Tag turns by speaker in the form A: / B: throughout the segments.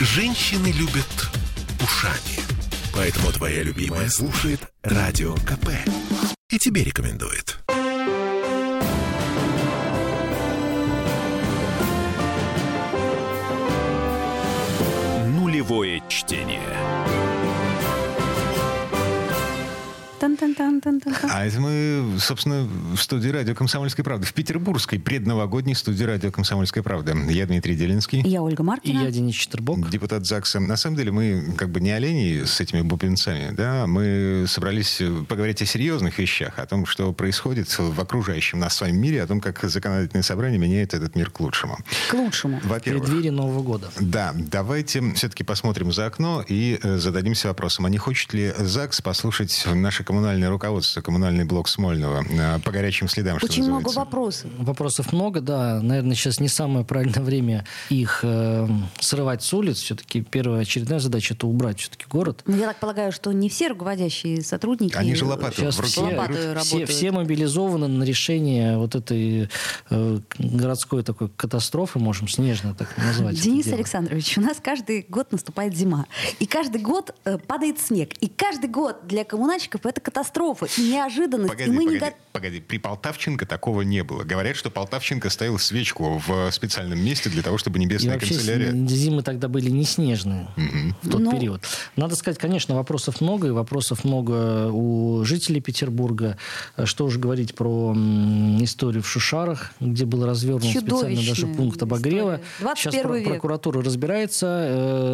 A: Женщины любят ушами. Поэтому твоя любимая слушает Радио КП. И тебе рекомендует. Нулевое чтение.
B: А это мы, собственно, в студии радио «Комсомольская правда», в петербургской предновогодней студии радио «Комсомольская правда». Я Дмитрий Делинский.
C: Я Ольга
D: И
C: Маркина.
D: я Денис Четербок.
B: Депутат ЗАГСа. На самом деле мы как бы не олени с этими бубенцами, да, мы собрались поговорить о серьезных вещах, о том, что происходит в окружающем нас с вами мире, о том, как законодательное собрание меняет этот мир к лучшему.
C: К лучшему.
B: Во-первых,
D: преддверии Нового года.
B: да, давайте все-таки посмотрим за окно и э, зададимся вопросом, а не хочет ли ЗАГС послушать наше коммунальное руководство, коммунальный блок Смольного э, по горячим следам, что
C: Очень много
B: называется?
C: вопросов.
D: Вопросов много, да. Наверное, сейчас не самое правильное время их э, срывать с улиц. Все-таки первая очередная задача это убрать все-таки город.
C: Ну, я так полагаю, что не все руководящие сотрудники...
B: Они же лопату
D: Сейчас
B: в руки
D: все,
C: работают.
D: все, все мобилизованы на решение вот этой э, городской такой катастрофы, можем снежно так назвать.
C: Денис. Александрович, у нас каждый год наступает зима. И каждый год э, падает снег. И каждый год для коммунальщиков это катастрофа и неожиданность.
B: Погоди,
C: и мы не
B: погоди,
C: го-
B: погоди. При Полтавченко такого не было. Говорят, что Полтавченко ставил свечку в специальном месте для того, чтобы
D: И
B: небесная
D: вообще
B: канцелярия...
D: зимы тогда были не снежные в тот
C: Ну-
D: период. Надо сказать, конечно, вопросов много, и вопросов много у жителей Петербурга. А Что уж говорить про историю в Шушарах, где был развернут специально даже пункт обогрева.
C: история. 21
D: Сейчас про-
C: век.
D: прокуратура разбирается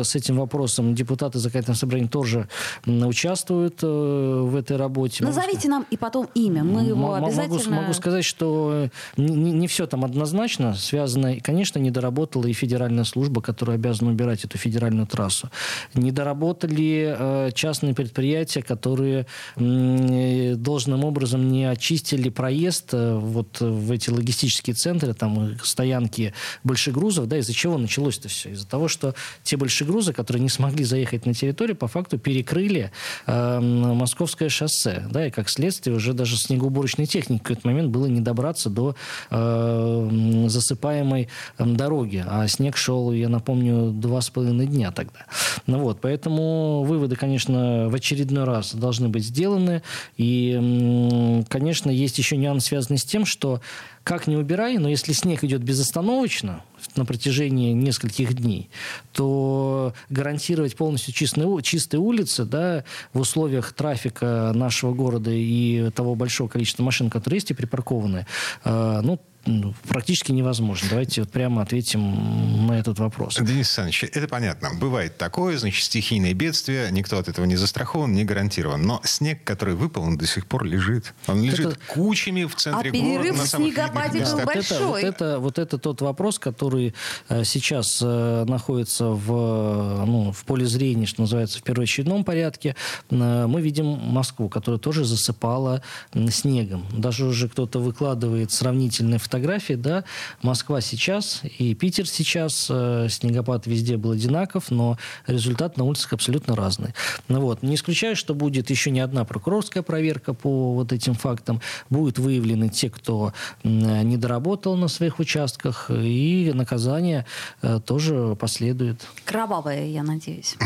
D: э, с этим вопросом. Депутаты законодательного собрания тоже участвуют э, в этой работе. Могу
C: Назовите нам и потом имя. Мы его
D: М- могу-
C: обязательно...
D: Могу, сказать, что не, все там однозначно связано. Конечно, не доработала и федеральная служба, которая обязана убирать эту федеральную трассу. Не доработали э, частные предприятия, которые э, должным образом не очистили проезд э, вот в эти логистические центры, там э, стоянки большегрузов, да, из-за чего началось это все? Из-за того, что те большегрузы, которые не смогли заехать на территорию, по факту перекрыли э, московское шоссе, да, и как следствие уже даже снегоуборочной техники в этот момент было не добраться до э, засыпаемой дороги, а снег шел, я напомню, два с половиной дня тогда. Ну вот, поэтому выводы, конечно, в очередной раз должны быть сделаны, и, конечно, есть еще нюанс, связанный с тем, что как не убирай, но если снег идет безостановочно на протяжении нескольких дней, то гарантировать полностью чистые, чистые улицы да, в условиях трафика нашего города и того большого количества машин, которые есть и припаркованы, э, ну, практически невозможно. Давайте вот прямо ответим на этот вопрос.
B: Денис Александрович, это понятно. Бывает такое, значит, стихийное бедствие, никто от этого не застрахован, не гарантирован. Но снег, который выпал, он до сих пор лежит. Он лежит
D: Это-
B: кучами в центре
C: А перерыв
B: города. на
C: в
B: самых видных
C: снегопаде был
B: местах.
D: Вот это, вот,
C: большой.
D: это, вот это тот вопрос, который э, сейчас э, находится в, э, ну, в поле зрения, что называется, в первоочередном порядке. Мы видим Москву, которая тоже засыпала снегом. Даже уже кто-то выкладывает сравнительные фотографии, да, Москва сейчас и Питер сейчас, э, снегопад везде был одинаков, но результат на улицах абсолютно разный. Ну, вот. Не исключаю, что будет еще не одна прокурорская проверка по вот этим фактам. Будут выявлены те, кто м, не доработал на своих участках, и наказание э, тоже последует.
C: Кровавая, я надеюсь.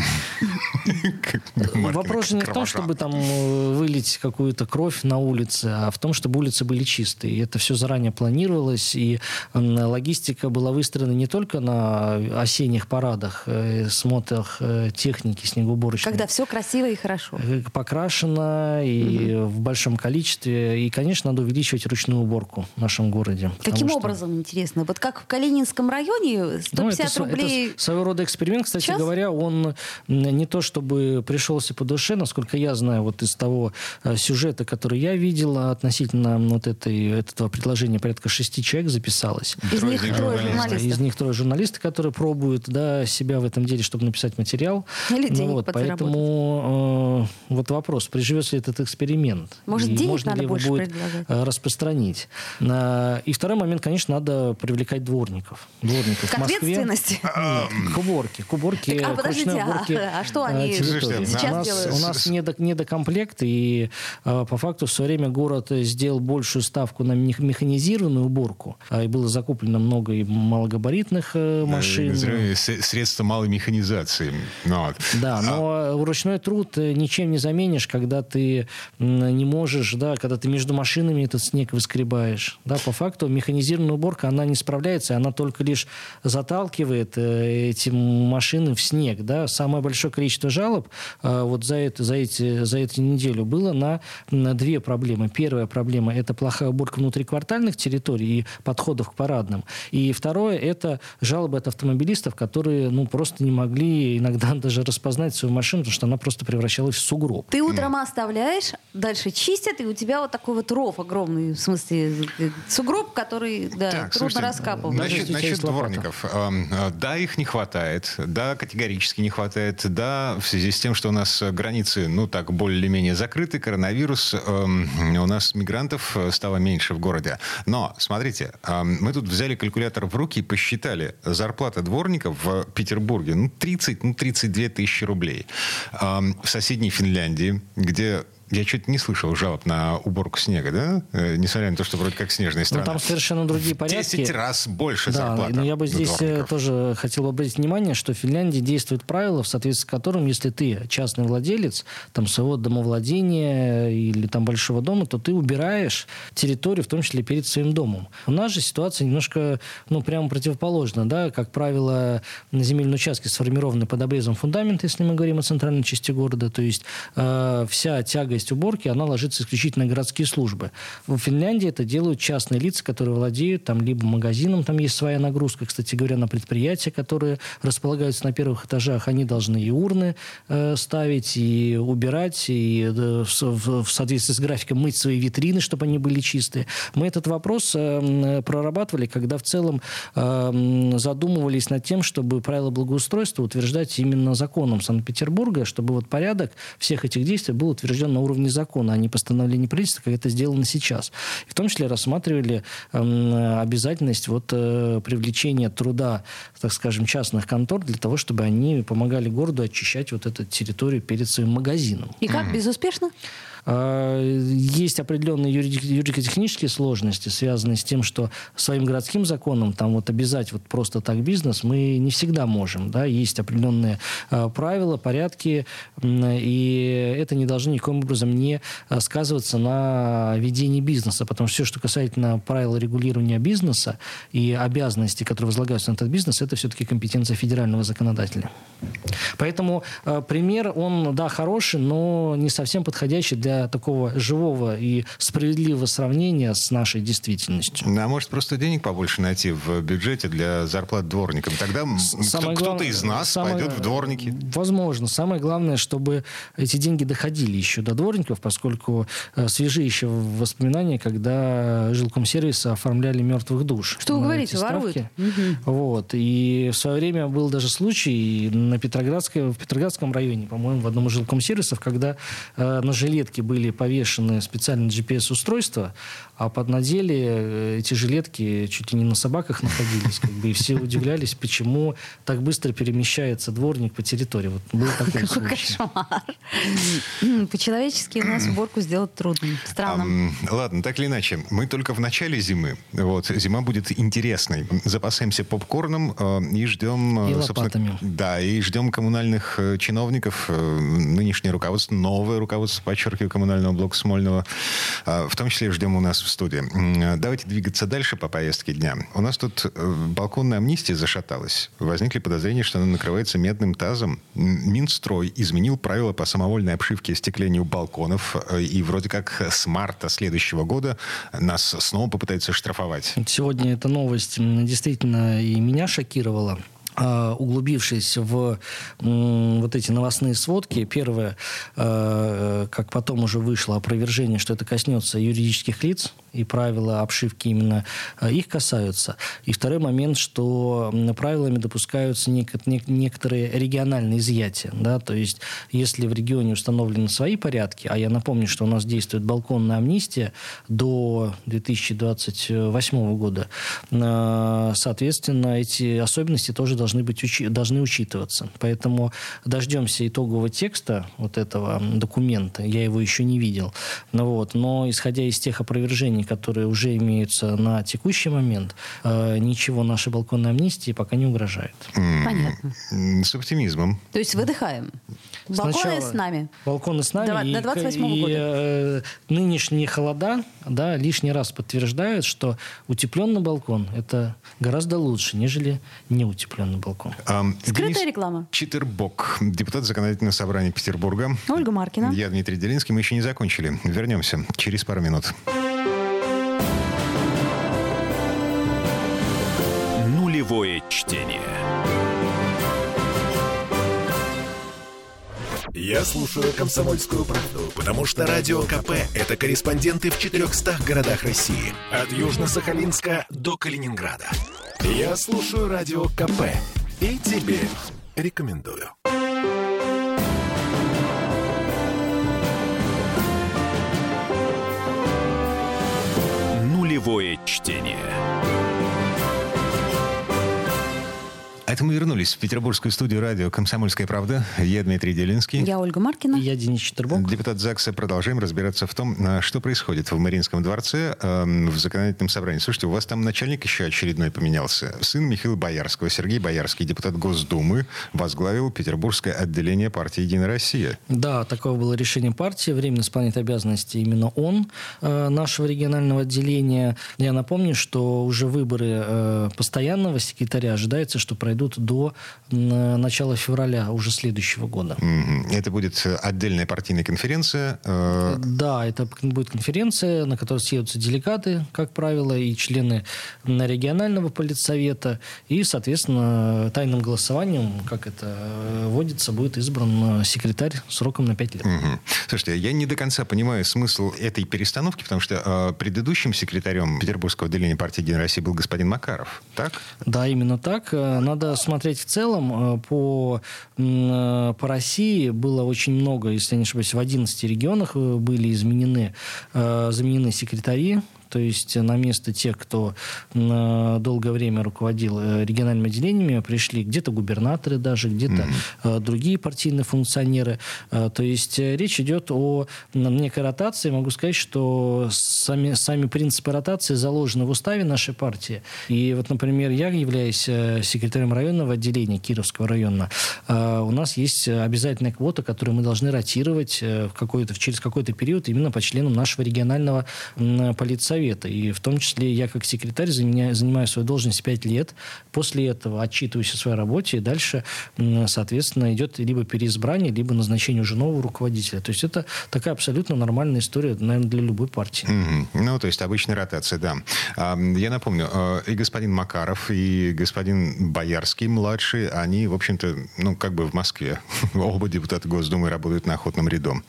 D: Вопрос же не в том, чтобы там э, вылить какую-то кровь на улице, а в том, чтобы улицы были чистые. И это все заранее планировалось, и м, логистика была выстроена не только на осенних парадах, э, смотрах э, техники снегоуборочной.
C: Когда все красиво и хорошо.
D: Э, покрашено и в большом количестве. И, конечно, надо увеличивать ручную уборку в нашем городе.
C: Каким
D: что-
C: образом, интересно? Вот как в Калининском районе 150
D: ну, это,
C: рублей...
D: это своего рода эксперимент, кстати
C: час?
D: говоря, он не то чтобы пришелся по душе, насколько я знаю, вот из того сюжета, который я видел относительно вот этой, этого предложения, порядка шести человек записалось.
C: Из
B: Трое
C: них
B: из них
C: трое
B: журналисты.
C: журналистов.
D: Из них трое журналисты, которые пробуют да, себя в этом деле, чтобы написать материал.
C: Или
D: Ну
C: денег
D: вот, поэтому э, вот вопрос, приживется ли этот эксперимент?
C: Может,
D: И
C: денег
D: можно
C: надо
D: ли его
C: больше
D: будет
C: предлагать?
D: э, распространить? А, И второй момент, конечно, надо привлекать дворников. Дворников
C: К
D: в Москве.
C: ответственности?
D: Нет, к уборке. К уборке,
C: Так, а
D: к
C: подождите,
D: ручной
C: а-
D: уборке
C: а что
D: э,
C: они
D: территории.
C: Сейчас
D: у нас,
C: делают?
D: у нас недо- недокомплект, и э, по факту в свое время город сделал большую ставку на мех- механизированную уборку. А, и было закуплено много и малогабаритных э, машин.
B: Средства малой механизации.
D: Ну, вот. Да, но а... ручной труд ничем не заменишь, когда ты не можешь, да, когда ты между машинами этот снег выскребаешь. Да, по факту механизированная уборка, она не справляется, она только лишь заталкивает эти машины в снег. Да. Самое большое количество жалоб вот за, это, за, эти, за эту неделю было на, на две проблемы. Первая проблема – это плохая уборка внутриквартальных территорий и подходов к парадным. И второе – это жалобы от автомобилистов, которые ну, просто не могли иногда даже распознать свою машину, потому что она просто превращалась в сугроб.
C: Ты утром оставляешь, дальше чистят, и у тебя вот такой вот ров огромный, в смысле сугроб, который да, так, трудно слушайте, раскапывать.
B: Насчет, насчет дворников. Э, да, их не хватает, да, категорически не хватает, да, в связи с тем, что у нас границы, ну так, более-менее закрыты, коронавирус, у нас мигрантов э, стало меньше в городе. Но, смотрите, мы тут взяли калькулятор в руки и посчитали. Зарплата дворников в Петербурге, ну, 30, ну, 32 тысячи рублей. В соседней Финляндии, где я что-то не слышал жалоб на уборку снега, да? Э, несмотря на то, что вроде как снежная страна.
D: Ну, там совершенно другие порядки.
B: Десять раз больше да, зарплата.
D: Но я бы здесь э, тоже хотел обратить внимание, что в Финляндии действует правило, в соответствии с которым, если ты частный владелец там, своего домовладения или там большого дома, то ты убираешь территорию, в том числе перед своим домом. У нас же ситуация немножко, ну, прямо противоположна, да? Как правило, на земельном участке сформированы под обрезом фундамента, если мы говорим о центральной части города, то есть э, вся тяга часть уборки, она ложится исключительно на городские службы. В Финляндии это делают частные лица, которые владеют там либо магазином, там есть своя нагрузка, кстати говоря, на предприятия, которые располагаются на первых этажах, они должны и урны э, ставить, и убирать, и э, в, в соответствии с графиком мыть свои витрины, чтобы они были чистые. Мы этот вопрос э, прорабатывали, когда в целом э, задумывались над тем, чтобы правила благоустройства утверждать именно законом Санкт-Петербурга, чтобы вот порядок всех этих действий был утвержден на уровне уровне закона, а не постановления правительства, как это сделано сейчас. И в том числе рассматривали э, обязательность вот, э, привлечения труда, так скажем, частных контор для того, чтобы они помогали городу очищать вот эту территорию перед своим магазином.
C: И как, безуспешно?
D: А, есть определенные юридико-технические сложности, связанные с тем, что своим городским законом там вот обязать вот просто так бизнес мы не всегда можем. Да? Есть определенные а, правила, порядки, и это не должно никаким образом не а, сказываться на ведении бизнеса, потому что все, что касательно правил регулирования бизнеса и обязанностей, которые возлагаются на этот бизнес, это все-таки компетенция федерального законодателя. Поэтому пример, он, да, хороший, но не совсем подходящий для для такого живого и справедливого сравнения с нашей действительностью.
B: А может, просто денег побольше найти в бюджете для зарплат дворникам? Тогда самое кто-то глав... из нас самое... пойдет в дворники.
D: Возможно. Самое главное, чтобы эти деньги доходили еще до дворников, поскольку э, свежие еще воспоминания, когда жилкомсервисы оформляли мертвых душ.
C: Что вы говорите, воруют?
D: Вот. И в свое время был даже случай на Петроградской, в Петроградском районе, по-моему, в одном из жилкомсервисов, когда э, на жилетке жилетки были повешены специальные GPS-устройства, а под на деле э, эти жилетки чуть ли не на собаках находились. Как бы, и все удивлялись, почему так быстро перемещается дворник по территории. Вот был такой Какой кошмар.
C: По-человечески у нас уборку сделать трудно. Странно.
B: ладно, так или иначе. Мы только в начале зимы. Вот, зима будет интересной. Запасаемся попкорном э, и ждем...
D: Э, и лопатами.
B: Да, и ждем коммунальных чиновников, нынешнее руководство, новое руководство, подчеркиваю, коммунального блока Смольного. А, в том числе ждем у нас в студии. Давайте двигаться дальше по повестке дня. У нас тут э, балконная амнистия зашаталась. Возникли подозрения, что она накрывается медным тазом. Минстрой изменил правила по самовольной обшивке и остеклению балконов. Э, и вроде как с марта следующего года нас снова попытаются штрафовать.
D: Сегодня эта новость действительно и меня шокировала. А, углубившись в вот эти новостные сводки, первое, а, как потом уже вышло опровержение, что это коснется юридических лиц, и правила обшивки именно а, их касаются. И второй момент, что правилами допускаются некоторые региональные изъятия. Да? То есть, если в регионе установлены свои порядки, а я напомню, что у нас действует балконная амнистия до 2028 года, соответственно, эти особенности тоже должны должны, быть, учи, должны учитываться. Поэтому дождемся итогового текста вот этого документа. Я его еще не видел. Ну, вот. Но исходя из тех опровержений, которые уже имеются на текущий момент, э, ничего нашей балконной амнистии пока не угрожает.
C: Понятно.
B: С оптимизмом.
C: То есть выдыхаем. Балконы
D: Сначала
C: с нами.
D: Балконы с нами.
C: До-
D: и,
C: до 28
D: и,
C: года.
D: э, нынешние холода да, лишний раз подтверждают, что утепленный балкон – это гораздо лучше, нежели неутепленный балкон.
B: Ам,
C: Скрытая
B: Денис
C: реклама.
B: Читербок, депутат Законодательного собрания Петербурга.
C: Ольга Маркина.
B: Я Дмитрий Делинский. Мы еще не закончили. Вернемся через пару минут.
A: Нулевое чтение. Я слушаю «Комсомольскую правду», потому что «Радио КП» — это корреспонденты в 400 городах России. От Южно-Сахалинска до Калининграда. Я слушаю «Радио КП» и тебе рекомендую. Нулевое чтение.
B: Это мы вернулись в петербургскую студию радио «Комсомольская правда». Я Дмитрий Делинский.
C: Я Ольга Маркина.
D: Я Денис Четербок.
B: Депутат ЗАГСа. Продолжаем разбираться в том, а, что происходит в Мариинском дворце в законодательном собрании. Слушайте, у вас там начальник еще очередной поменялся. Сын Михаила Боярского, Сергей Боярский, депутат Госдумы, возглавил петербургское отделение партии «Единая Россия».
D: Да, такое было решение партии. Временно исполняет обязанности именно он, э, нашего регионального отделения. Я напомню, что уже выборы э, постоянного секретаря ожидается, что пройдут до м, начала февраля уже следующего года.
B: Это будет э, отдельная партийная конференция. э,
D: Да, это будет конференция, на которой съедутся делегаты, как правило, и члены регионального политсовета. И, соответственно, тайным голосованием, как это э, водится, будет избран секретарь сроком на 5 лет.
B: Слушайте, я не до конца понимаю смысл этой перестановки, потому что э, предыдущим секретарем Петербургского отделения партии «Единая Россия» был господин Макаров, так?
D: Да, именно так. Э, Надо смотреть в целом. Э, По, э, по России было очень много, если я не ошибаюсь, в 11 регионах э, были изменены, э, заменены секретари. То есть на место тех, кто э, долгое время руководил э, региональными отделениями, пришли где-то губернаторы даже, где-то э, другие партийные функционеры. То есть речь идет о некой ротации. Могу сказать, что сами, сами принципы ротации заложены в уставе нашей партии. И вот, например, я являюсь секретарем районного отделения Кировского района. У нас есть обязательная квота, которую мы должны ротировать в какой-то, через какой-то период именно по членам нашего регионального м, политсовета. И в том числе я как секретарь заменяю- занимаю свою должность 5 лет. После этого отчитываюсь о своей работе, и дальше, соответственно, идет либо переизбрание, либо назначение уже нового руководителя. То есть это такая абсолютно нормальная история, наверное, для любой партии.
B: Мгм. Ну, то есть обычная ротация, да. А, Я напомню, э, и господин Макаров, и господин Боярский, младший, они, в общем-то, ну, как бы в Москве. Оба депутата Госдумы работают на охотном ряду.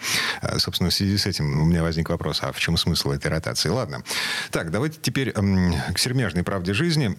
B: А, Собственно, в связи с этим у меня возник вопрос, а в чем смысл этой ротации? Ладно. Так, давайте теперь к сермяжной правде жизни.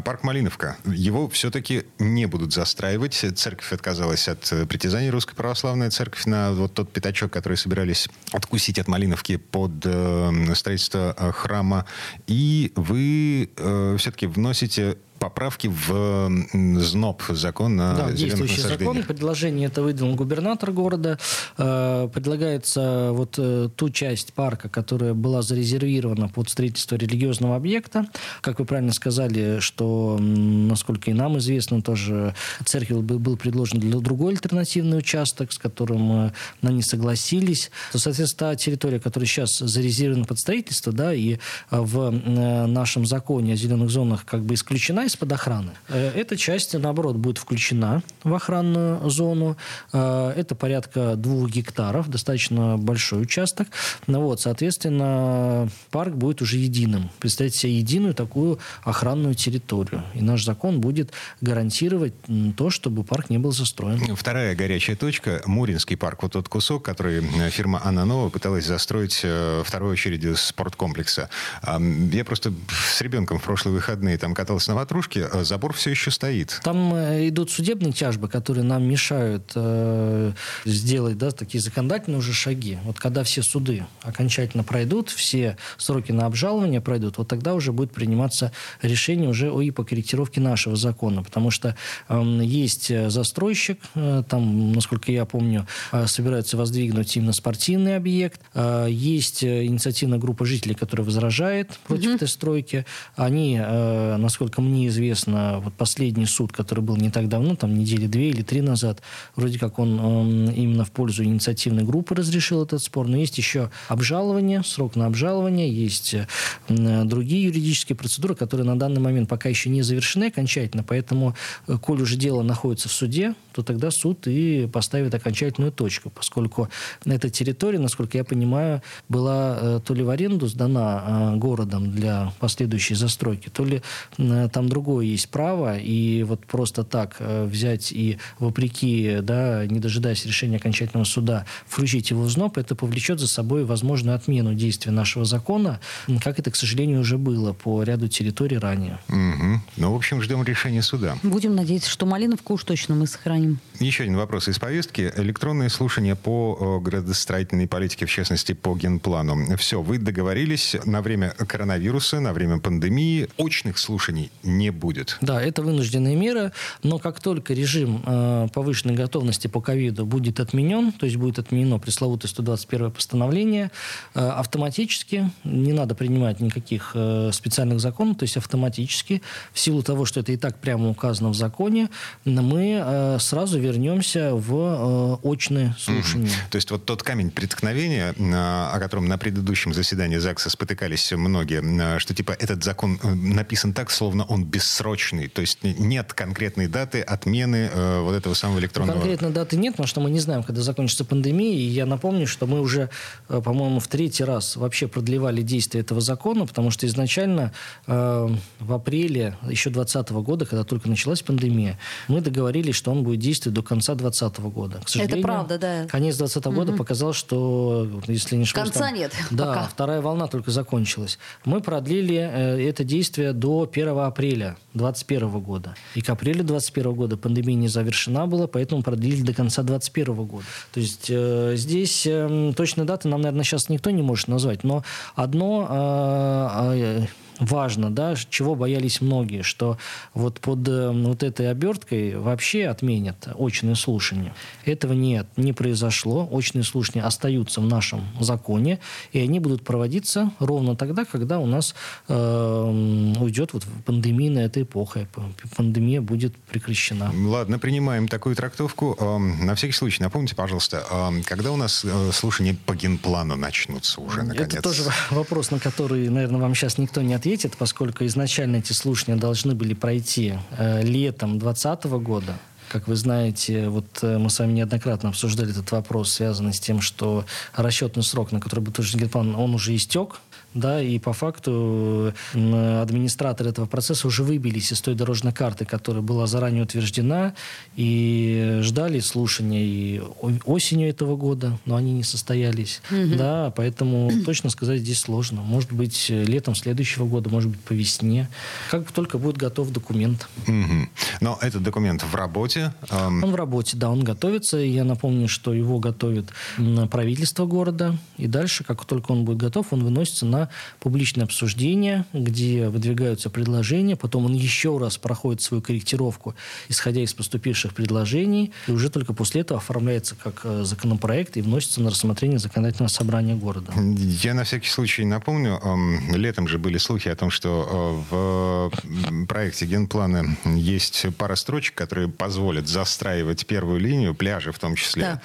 B: Парк Малиновка. Его все-таки не будут застраивать. Церковь отказалась от э, притязаний Русской Православной Церковь на вот тот пятачок, который собирались откусить от Малиновки под э, строительство э, храма. И вы все-таки вносите поправки в ЗНОП, закон на
D: Да, действующий закон. Предложение это выдал губернатор города. Э, Предлагается вот э, ту часть парка, которая была зарезервирована под строительство религиозного объекта. Как вы правильно сказали, что, насколько и нам известно, тоже церкви был, предложен для другой альтернативный участок, с которым э, они согласились. Соответственно, та территория, которая сейчас зарезервирована под строительство, да, и э, в э, нашем законе о зеленых зонах как бы исключена из-под охраны, э, эта часть, наоборот, будет включена в охранную зону. Э, Это порядка двух гектаров, достаточно большой участок. Ну вот, соответственно, парк будет уже единым. Представьте себе единую такую охранную территорию. И наш закон будет гарантировать то, чтобы парк не был застроен.
B: Вторая горячая точка – Муринский парк. Вот тот кусок, который э, фирма «Анна Нова» пыталась застроить второй очередью спорткомплекса. Я просто с ребенком в прошлые выходные там катался на ватрушке, вокружке, э, забор все еще стоит.
D: Там э, идут судебные тяжбы, которые нам мешают э, сделать да, такие законодательные уже шаги. Вот когда все суды окончательно пройдут, все сроки на обжалование пройдут, вот тогда уже будет приниматься решение уже о и по корректировке нашего закона. Потому что э, есть застройщик, э, там, насколько я помню, э, собираются воздвигнуть именно спортивный объект. Э, есть инициативная группа жителей, которая возражает против угу. этой стройки. Они, э, насколько мне известно, вот последний суд, который был не так давно, там недели две или три назад, вроде как он, он именно в пользу инициативной группы разрешил этот спор, но есть еще обжалование, срок на обжалование, есть э, другие юридические процедуры, которые на данный момент пока еще не завершены окончательно, поэтому, э, коль уже дело находится в суде, то тогда суд и поставит окончательную точку, поскольку эта территория, насколько я понимаю, была э, то ли в аренду сдана городом для последующей застройки, то ли там другое есть право, и вот просто так взять и вопреки, да, не дожидаясь решения окончательного суда, включить его в ЗНОП, это повлечет за собой возможную отмену действия нашего закона, как это, к сожалению, уже было по ряду территорий ранее.
B: Угу. Ну, в общем, ждем решения суда.
C: Будем надеяться, что Малиновку уж точно мы сохраним.
B: Еще один вопрос из повестки. Электронные слушания по градостроительной политике, в частности, по генплану. Все, вы договорились на время коронавируса, на время пандемии. Очных слушаний не будет.
D: Да, это вынужденная мера, но как только режим э, повышенной готовности по ковиду будет отменен, то есть будет отменено пресловутое 121 постановление, э, автоматически, не надо принимать никаких э, специальных законов, то есть автоматически, в силу того, что это и так прямо указано в законе, мы э, сразу вернемся в э, очное слушание. Mm-hmm.
B: То есть вот тот камень преткновения, о котором на предыдущем заседании ЗАГСа спотыкались многие, э, что типа этот закон э, написан так, словно он бессрочный, то есть нет конкретной даты отмены э, вот этого самого электронного...
D: Конкретной даты нет, потому что мы не знаем, когда закончится пандемия. И я напомню, что мы уже, э, по-моему, в третий раз вообще продлевали действие этого закона, потому что изначально э, в апреле еще 2020 года, когда только началась пандемия, мы договорились, что он будет действовать до конца 2020 года.
C: К сожалению, Это правда, да.
D: Конец 2020 угу. года показал, что, если не ошибаюсь...
C: Конца там, нет
D: Да,
C: пока.
D: вторая волна только закончилась. Мы продлили э, это действие до 1 апреля 2021 года. И к апрелю 2021 года пандемия не завершена была, поэтому продлили до конца 2021 года. То есть э, здесь э, точной даты нам, наверное, сейчас никто не может назвать, но одно э, э, важно, да, чего боялись многие, что вот под э, вот этой оберткой вообще отменят очные слушания. Этого нет, не произошло. Очные слушания остаются в нашем законе, и они будут проводиться ровно тогда, когда у нас э, уйдет вот пандемийная эта эпоха, пандемия будет прекращена.
B: Ладно, принимаем такую трактовку. Эм, на всякий случай, напомните, пожалуйста, эм, когда у нас э, слушания по генплану начнутся уже, наконец?
D: Это тоже вопрос, на который, наверное, вам сейчас никто не ответит ответит, поскольку изначально эти слушания должны были пройти э, летом 2020 года. Как вы знаете, вот э, мы с вами неоднократно обсуждали этот вопрос, связанный с тем, что расчетный срок, на который будет утвержден генплан, он уже истек да, и по факту администраторы этого процесса уже выбились из той дорожной карты, которая была заранее утверждена, и ждали слушания и осенью этого года, но они не состоялись, угу. да, поэтому точно сказать здесь сложно. Может быть, летом следующего года, может быть, по весне, как только будет готов документ.
B: Угу. Но этот документ в работе?
D: Эм... Он в работе, да, он готовится, и я напомню, что его готовит правительство города, и дальше, как только он будет готов, он выносится на публичное обсуждение, где выдвигаются предложения, потом он еще раз проходит свою корректировку, исходя из поступивших предложений, и уже только после этого оформляется как э, законопроект и вносится на рассмотрение законодательного собрания города.
B: Я на всякий случай напомню, летом же были слухи о том, что э, в проекте генплана есть пара строчек, которые позволят застраивать первую линию, пляжи в том числе. Да.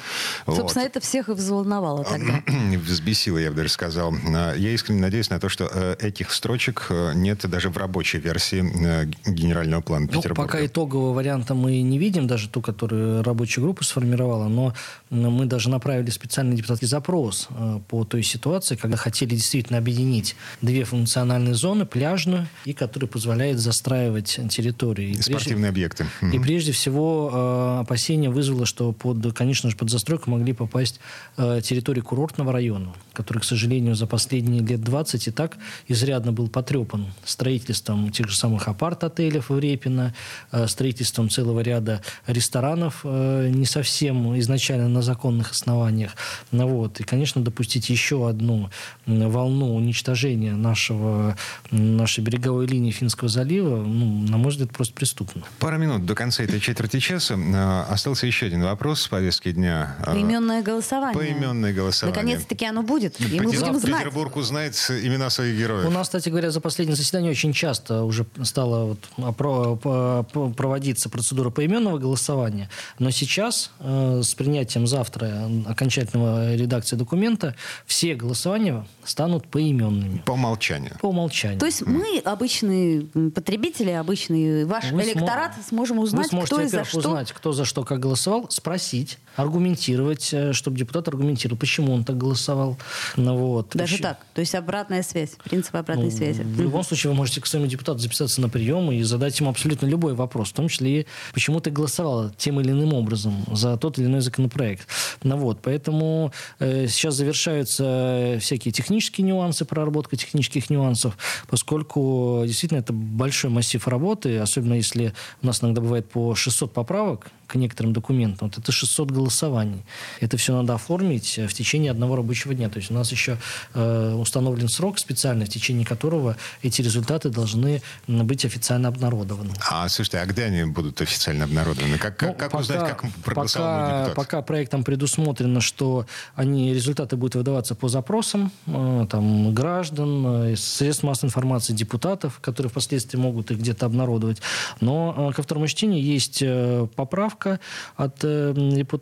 C: Вот. Собственно, это всех и взволновало тогда.
B: Взбесило, я бы даже сказал. А, я искренне надеюсь на то, что э, этих строчек э, нет даже в рабочей версии э, генерального плана ну,
D: Петербурга. Пока итогового варианта мы не видим, даже ту, которую рабочая группа сформировала, но мы даже направили специальный депутатский запрос по той ситуации, когда хотели действительно объединить две функциональные зоны, пляжную и которая позволяет застраивать территории. И
B: Спортивные прежде, объекты.
D: И прежде всего опасение вызвало, что под, конечно же, под застройку могли попасть территории курортного района, который, к сожалению, за последние лет 20 и так изрядно был потрепан строительством тех же самых апарт-отелей в Репино, э, строительством целого ряда ресторанов э, не совсем изначально на законных основаниях. Ну, вот. И, конечно, допустить еще одну волну уничтожения нашего, нашей береговой линии Финского залива, ну, на мой взгляд, просто преступно.
B: Пара минут до конца этой четверти часа. Э, остался еще один вопрос в повестке дня.
C: Поименное голосование.
B: Поименное голосование.
C: Наконец-то оно будет, и мы будем знать.
B: Петербург узнает имена своих героев.
D: У нас, кстати говоря, за последнее заседание очень часто уже стала вот проводиться процедура поименного голосования. Но сейчас э, с принятием завтра окончательного редакции документа все голосования станут поименными.
B: По умолчанию.
D: По умолчанию.
C: То есть мы, обычные потребители, обычный ваш вы электорат, см... сможем узнать,
D: вы сможете,
C: кто и за что.
D: узнать, кто за что как голосовал, спросить, аргументировать, э, чтобы депутат аргументировал, почему он так голосовал. Ну, вот.
C: Даже почему... так? То есть обратная связь, принцип обратной ну, связи.
D: В любом случае вы можете к своему депутату записаться на прием и задать ему абсолютно любой вопрос, в том числе и почему ты голосовал тем или иным образом за тот или иной законопроект. Ну, вот. Поэтому э, сейчас завершаются всякие технические нюансы, проработка технических нюансов, поскольку действительно это большой массив работы, особенно если у нас иногда бывает по 600 поправок, к некоторым документам. Вот это 600 голосований. Это все надо оформить в течение одного рабочего дня. То есть у нас еще э, установлен срок специальный, в течение которого эти результаты должны быть официально обнародованы.
B: А, слушайте, а где они будут официально обнародованы? Как, ну, как пока, узнать, как проголосовал
D: пока, депутат? Пока проектом предусмотрено, что они, результаты будут выдаваться по запросам э, там, граждан, э, средств массовой информации, депутатов, которые впоследствии могут их где-то обнародовать. Но э, ко второму чтению есть э, поправка, от э,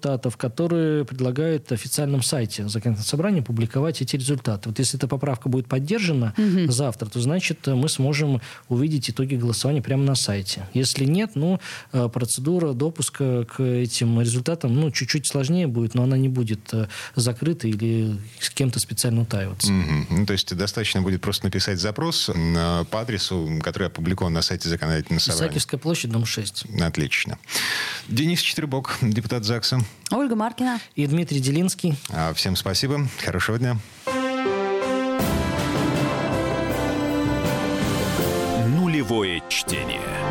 D: депутатов, которые предлагают в официальном сайте законодательного собрания публиковать эти результаты. Вот если эта поправка будет поддержана угу. завтра, то значит мы сможем увидеть итоги голосования прямо на сайте. Если нет, ну, э, процедура допуска к этим результатам ну, чуть-чуть сложнее будет, но она не будет э, закрыта или с кем-то специально утаиваться.
B: Угу. Ну, то есть достаточно будет просто написать запрос по адресу, который опубликован на сайте законодательного собрания.
D: Исаакиевская площадь, дом 6.
B: Отлично. Денис Четвербок, депутат ЗАГСа.
C: Ольга Маркина.
D: И Дмитрий Делинский.
B: А, всем спасибо. Хорошего дня.
A: Нулевое чтение.